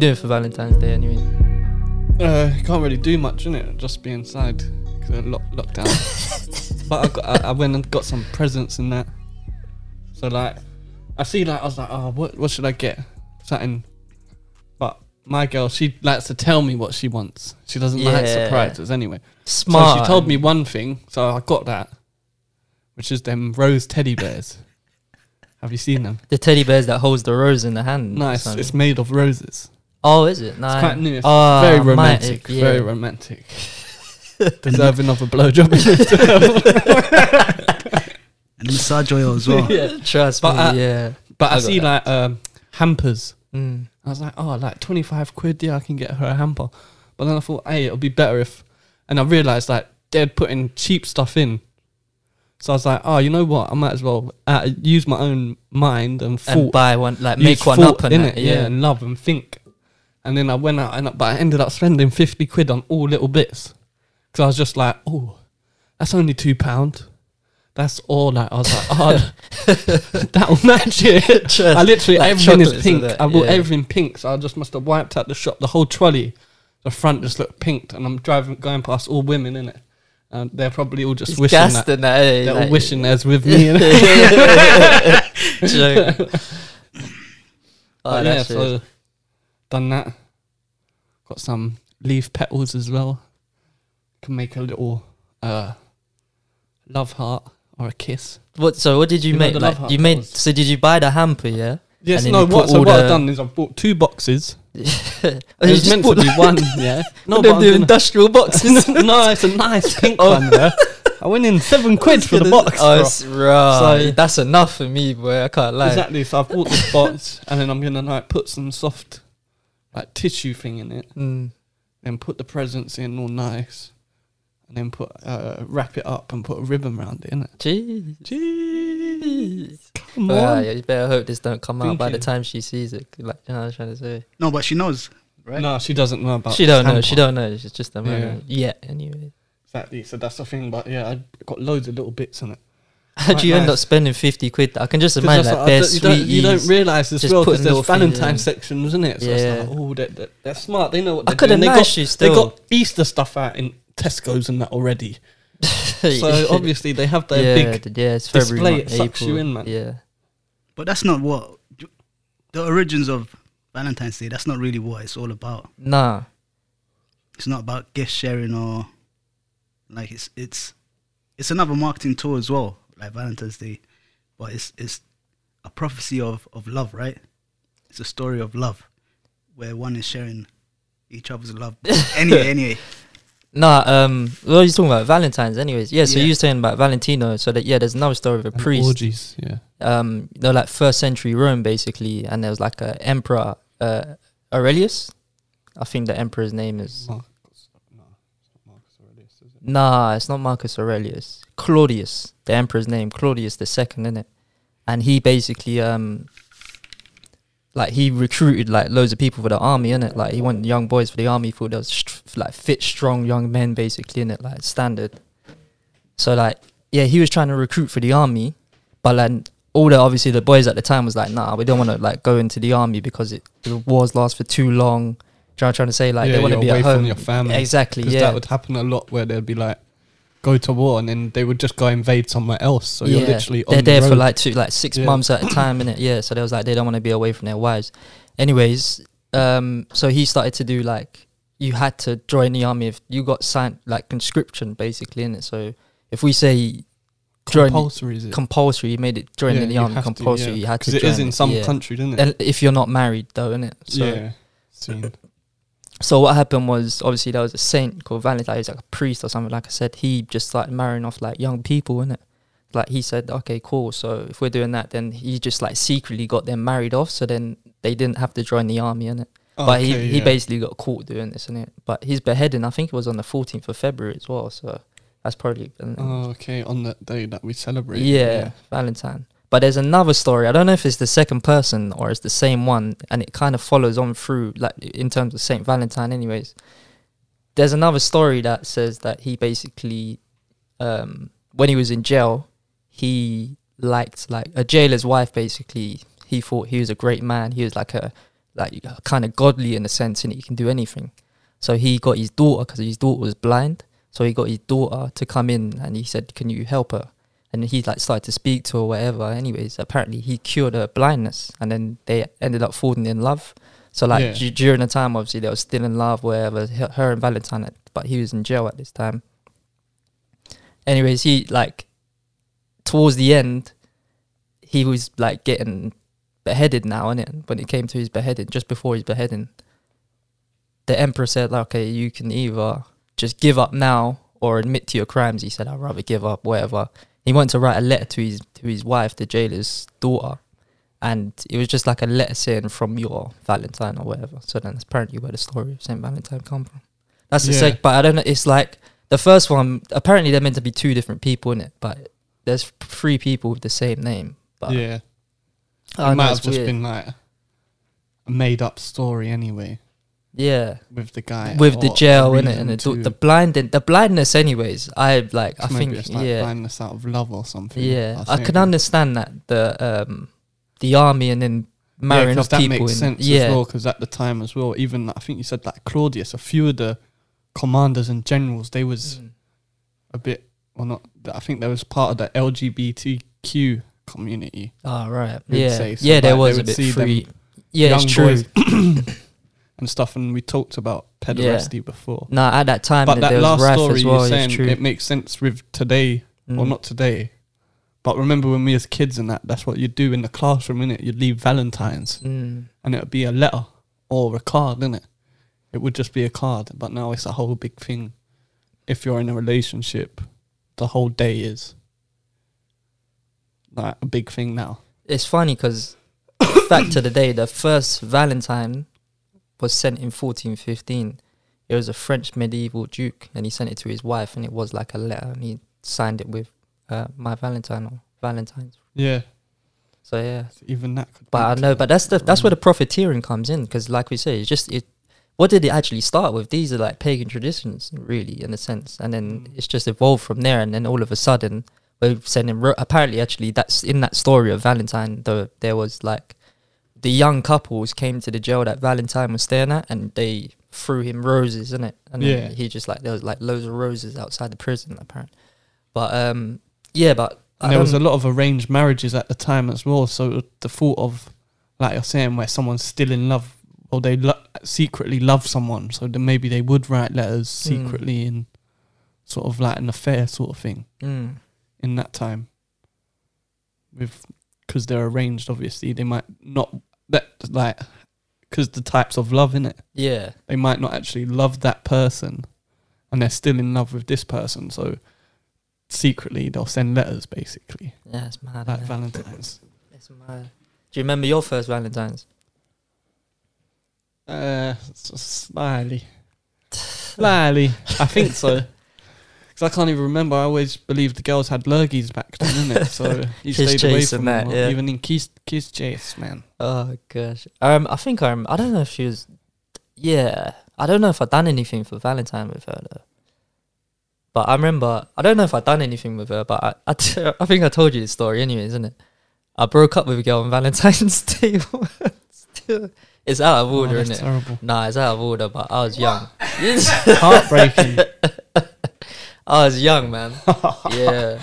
What are you doing for Valentine's Day anyway? Uh, can't really do much in it. Just be inside because of lock, lockdown. but I got, I, I went and got some presents and that. So like, I see like I was like, oh, what what should I get? Something. But my girl, she likes to tell me what she wants. She doesn't like Yeah. surprises anyway. Smart. So she told me one thing, so I got that, which is them rose teddy bears. Have you seen them? the teddy bears that holds the rose in the hand. Nice. son. It's made of roses. Oh, is it? Nice. It's quite new. It's Oh, very might- romantic. yeah. Very romantic. Deserving of a blowjob. And massage oil as well. yeah. Trust But, me. uh, yeah. But I, I see that. like um, hampers. Mm. I was like, oh, like 25 quid, yeah, I can get her a hamper. But then I thought, hey, it'll be better if. And I realised like they're putting cheap stuff in. So I was like, oh, you know what? I might as well uh, use my own mind and And buy one, like make one thought up and in it, yeah. yeah. and love and think. And then I went out, and but I ended up spending 50 quid on all little bits. Because I was just like, oh, that's only two pound. That's all that I was like, oh, that'll match it. I literally Like everything is pink. I bought yeah. everything pink, so I just must have wiped out the shop, the whole trolley. The front just looked pink, and I'm driving, going past all women in it, and they're probably all just It's wishing that that. eh, they're all like- wishing they's with me. Joke. Oh, yeah, that's so done that. Got some leaf petals as well. Can make a little uh, love heart or a kiss. What? So what did you, You make? Like you made. So did you buy the hamper? Yeah. Yes, no. What? So what I've done is I've bought two boxes. oh, It was meant to be one. Yeah. No, but the industrial boxes. no, it's a nice pink Oh. one there. I went in seven quid for the box. Oh, it's right. So- that's enough for me, boy. I can't lie. Exactly. So I bought this box, and then I'm gonna like put some soft, like tissue thing in it, Mm. then put the presents in all nice, and then put uh, wrap it up and put a ribbon around it. Innit? Jeez. Jeez, come Well, on. yeah, you better hope this don't come out by the time she sees it. Like, you know what I'm trying to say. No, but she knows, right? No, she doesn't know about. she don't know. hamper. She don't know. It's just a Yeah. moment. Yeah. Anyway. exactly. So that's the thing. But yeah, I got loads of little bits in it. How do you end up spending fifty quid? I can just imagine that's like what I bare don't- you, don't, you don't realize as just well because putting there's little things Valentine in. sections, isn't it? So Yeah. it's like, oh, they're, they're, they're smart. They know what they're could doing. They got, you they got Easter stuff out in Tesco's and that already. So obviously they have their yeah, big. th- yeah, it's display, February, it March, sucks you April. in, man. Yeah. But that's not what the origins of Valentine's Day. That's not really what it's all about. Nah. It's not about gift sharing or like it's it's it's another marketing tool as well, like Valentine's Day. But it's it's a prophecy of of love, right? It's a story of love where one is sharing each other's love. anyway, anyway, Nah, um, what are you talking about? Valentine's, anyways. Yeah, so Yeah. you were saying about Valentino. So that yeah, there's another story of a and priest. Orgies, yeah. Um, you know, like first century Rome, basically, and there was like a emperor, uh, Aurelius. I think the emperor's name is. Marcus, no, it's not Marcus Aurelius, is it? Nah, it's not Marcus Aurelius. Claudius, the emperor's name, Claudius the second, in it, And he basically um like he recruited like loads of people for the army, innit? Like he wanted young boys for the army, there was st- like fit, strong young men basically, in it, Like standard. So like yeah, he was trying to recruit for the army, but like all the obviously the boys at the time was like, nah, we don't want to like go into the army because it the wars last for too long. Do you know what I'm trying to say? Like Yeah, they want to be away from your family. Exactly. Yeah. that would happen a lot where they'd be like, go to war and then they would just go invade somewhere else. So you're literally on they're the there for like two, like six Yeah. months at a time, innit? Yeah, so they was like they don't want to be away from their wives. Anyways, um, so he started to do like you had to join the army if you got signed like conscription basically in it. So if we say join compulsory, is it? compulsory, you made it join Yeah, the army to, compulsory. yeah. You had to. Because it is join in some yeah. countries, isn't it? And if you're not married though, innit? So yeah. Seen. So what happened was obviously there was a saint called Valentine, he's like a priest or something. Like I said, he just started marrying off like young people, in it. Like he said, okay, cool. So if we're doing that, then he just like secretly got them married off. So then they didn't have to join the army, in it. but he, Okay, he yeah. basically got caught doing this, innit? But his beheading, I think it was on the 14th of February as well. So that's probably Oh, okay. On that day that we celebrate. yeah, Valentine. But there's another story. I don't know if it's the second person or it's the same one, and it kind of follows on through, like in terms of Saint Valentine. Anyways, there's another story that says that he basically, um, when he was in jail, he liked like a jailer's wife. Basically, he thought he was a great man. He was like a like kind of godly in a sense, and he can do anything. So he got his daughter because his daughter was blind. So he got his daughter to come in, and he said, "Can you help her?" And he like started to speak to her, or whatever. Anyways, apparently he cured her blindness, and then they ended up falling in love. So like Yeah. d- during the time, obviously they were still in love, wherever her and Valentine, had- but he was in jail at this time. Anyways, he like towards the end, he was like getting beheaded now, and when it came to his beheading, just before his beheading, the emperor said, like, "Okay, you can either just give up now or admit to your crimes." He said, "I'd rather give up, whatever." He wanted to write a letter to his to his wife, the jailer's daughter, and it was just like a letter saying from your Valentine or whatever. So then that's apparently where the story of Saint Valentine come from. That's the Yeah. sec, but I don't know. It's like the first one. Apparently, they're meant to be two different people in it, but there's three people with the same name. But yeah, it might have just weird. been like a made up story anyway yeah. with the guy with the or jail in it and the, the blind the blindness anyways i like i think it's like yeah blindness out of love or something. yeah i think. can understand that the um the army and then marrying 'cause off that people makes in- sense yeah as well because at the time as well even i think you said that claudius a few of the commanders and generals they was Mm. a bit well not i think there was part of the lgbtq community oh right yeah so, yeah there like, they was a bit free yeah it's true and stuff and we talked about pederasty before no at that time but that that last story well you're saying it makes sense with today Mm. not today but remember when we as kids and that that's what you'd do in the classroom innit? you'd leave valentines Mm. and it would be a letter or a card, innit? It would just be a card, but now it's a whole big thing. If you're in a relationship, the whole day is like a big thing now. it's funny because back to the day the first valentine was sent in 1415 it was a french medieval duke and he sent it to his wife and it was like a letter and he signed it with uh, my valentine or valentine's. Yeah, so yeah. Even that. Could but i know but that's the that's where the profiteering comes in because like we say it's just it what did it actually start with? These are like pagan traditions really in a sense. And then Mm. it's just evolved from there and then all of a sudden we're sending ro- apparently actually that's in that story of valentine the there was like the young couples came to the jail that valentine was staying at and they threw him roses in it and Yeah. he just like there was like loads of roses outside the prison apparently but um yeah but And there was a lot of arranged marriages at the time as well. So the thought of, like you're saying, where someone's still in love or they lo- secretly love someone, so then maybe they would write letters Mm. secretly in sort of like an affair sort of thing. Mm. in that time with because they're arranged obviously they might not that like because the types of love in it yeah. They might not actually love that person and they're still in love with this person so secretly they'll send letters basically. Yeah it's mad like valentines. It's mad. Do you remember your first Valentine's? uh slightly slightly i think so because I can't even remember. I always believed the girls had lurgies back then, didn't it? So you Kiss stayed away chase from and that, them, yeah. even in kiss kiss chase, man. Oh gosh. Um, I think I'm. I don't know if she was. Yeah, I don't know if I done anything for Valentine with her though. But I remember. I don't know if I done anything with her, but I. I, t- I think I told you this story, anyways, isn't it? I broke up with a girl on Valentine's Day. Still, it's out of Oh, order, that's isn't it? terrible. Nah, it's out of order. But I was young. Heartbreaking. I was young, man. yeah.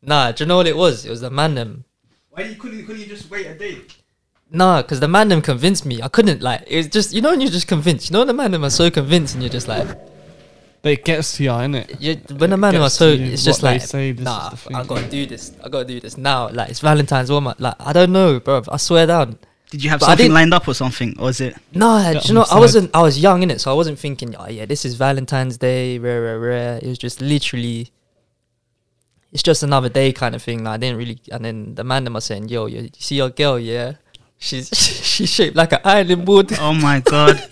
Nah, do you know what it was? It was the man them. Why you couldn't couldn't you just wait a day? Nah, because the man them convinced me. I couldn't like. it's just you know when you're just convinced. You know when the man them are so convinced and you're just like, But it gets to you, innit? you when the man them are so. It's just like, say, this is nah, the thing. I gotta do this. I gotta do this now. Like it's Valentine's woman. Like I don't know, bro. I swear down. Did you have But something lined up or something, or is it? No, Get you know I wasn't. I was young in it, so I wasn't thinking. Oh yeah, this is Valentine's Day. Rare, rare, rare. It was just literally. It's just another day kind of thing. Like, I didn't really. And then the man them are saying, "Yo, you see your girl? Yeah, she's she's shaped like an island board." Oh my god!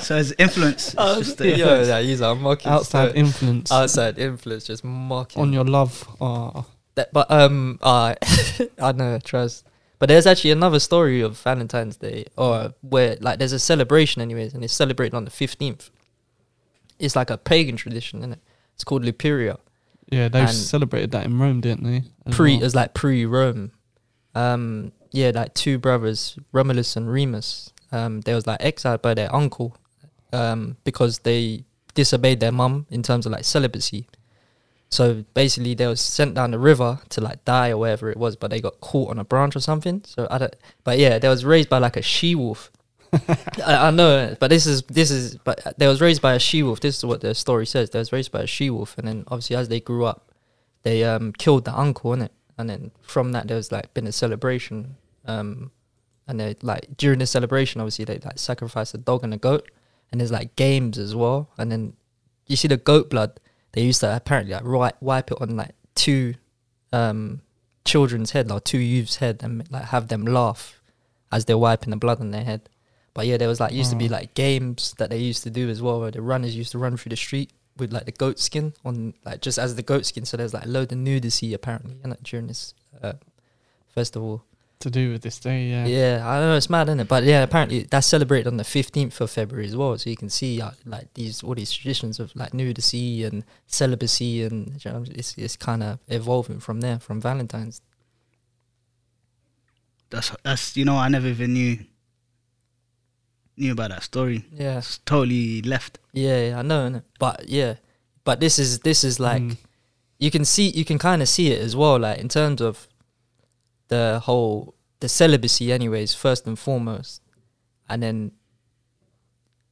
so it's influence. Oh, It's just the yo, influence. yeah, he's a mocking Outside story. influence outside influence, just mocking. on your love. Oh, That- but um, uh, I know, trust. But there's actually another story of Valentine's Day, or where like there's a celebration, anyways, and it's celebrated on the fifteenth. It's like a pagan tradition, isn't it? It's called Luperia. yeah, they And- celebrated that in Rome, didn't they? as Pre, well? it's like pre-Rome, um, yeah, like two brothers, Romulus and Remus. Um, they was like exiled by their uncle, um, because they disobeyed their mum in terms of like celibacy. So basically, they was sent down the river to like die or whatever it was, but they got caught on a branch or something. So I don't. But yeah, they was raised by like a she wolf. I, I know, but this is this is. But they was raised by a she wolf. This is what the story says. They was raised by a she wolf, and then obviously as they grew up, they um killed the uncle, innit? And then from that, there was like been a celebration. Um, and they like during the celebration, obviously they like sacrifice a dog and a goat, and there's like games as well. And then you see the goat blood. They used to apparently like wipe, wipe it on like two um children's head, like two youths' head, and like have them laugh as they're wiping the blood on their head. But yeah, there was like used to be Oh. like games that they used to do as well, where the runners used to run through the street with like the goat skin on, like just as the goat skin. So there's like a load of nudity apparently, and during this uh, festival. To do with this day, yeah. Yeah, I don't know, it's mad, isn't it? But yeah, apparently that's celebrated on the fifteenth of February as well. So you can see uh, like these all these traditions of like nudity and celibacy, and you know, it's it's kind of evolving from there, from Valentine's. That's that's you know I never even knew knew about that story. Yeah, It's totally left. yeah, yeah, I know, innit? but yeah, but this is this is like Mm. you can see you can kind of see it as well like in terms of the whole the celibacy anyways first and foremost and then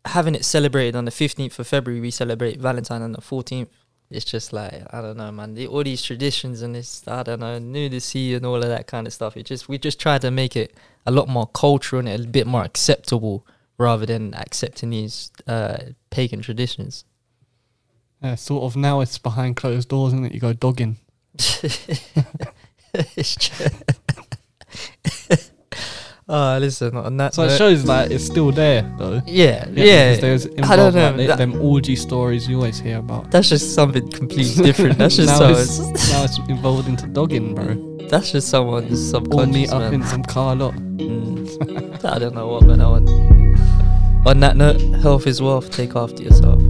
having it celebrated on the 15th of february we celebrate valentine on the 14th it's just like i don't know man the, all these traditions and this i don't know nudity and all of that kind of stuff it just we just try to make it a lot more cultural and a bit more acceptable rather than accepting these uh pagan traditions Yeah, sort of now it's behind closed doors, isn't it? You go dogging. it's true. Oh, listen, on that So it note- shows like it's still there, though. yeah, Yeah, yeah. There's I don't involved, know. like, that- them orgy stories you always hear about. that's just something completely different. That's just now, so. it's, now it's involved into dogging, bro. That's just someone's All subconscious. meet up man. in some car lot. Mm. I don't know what went on. On that note, health is wealth. Take after yourself.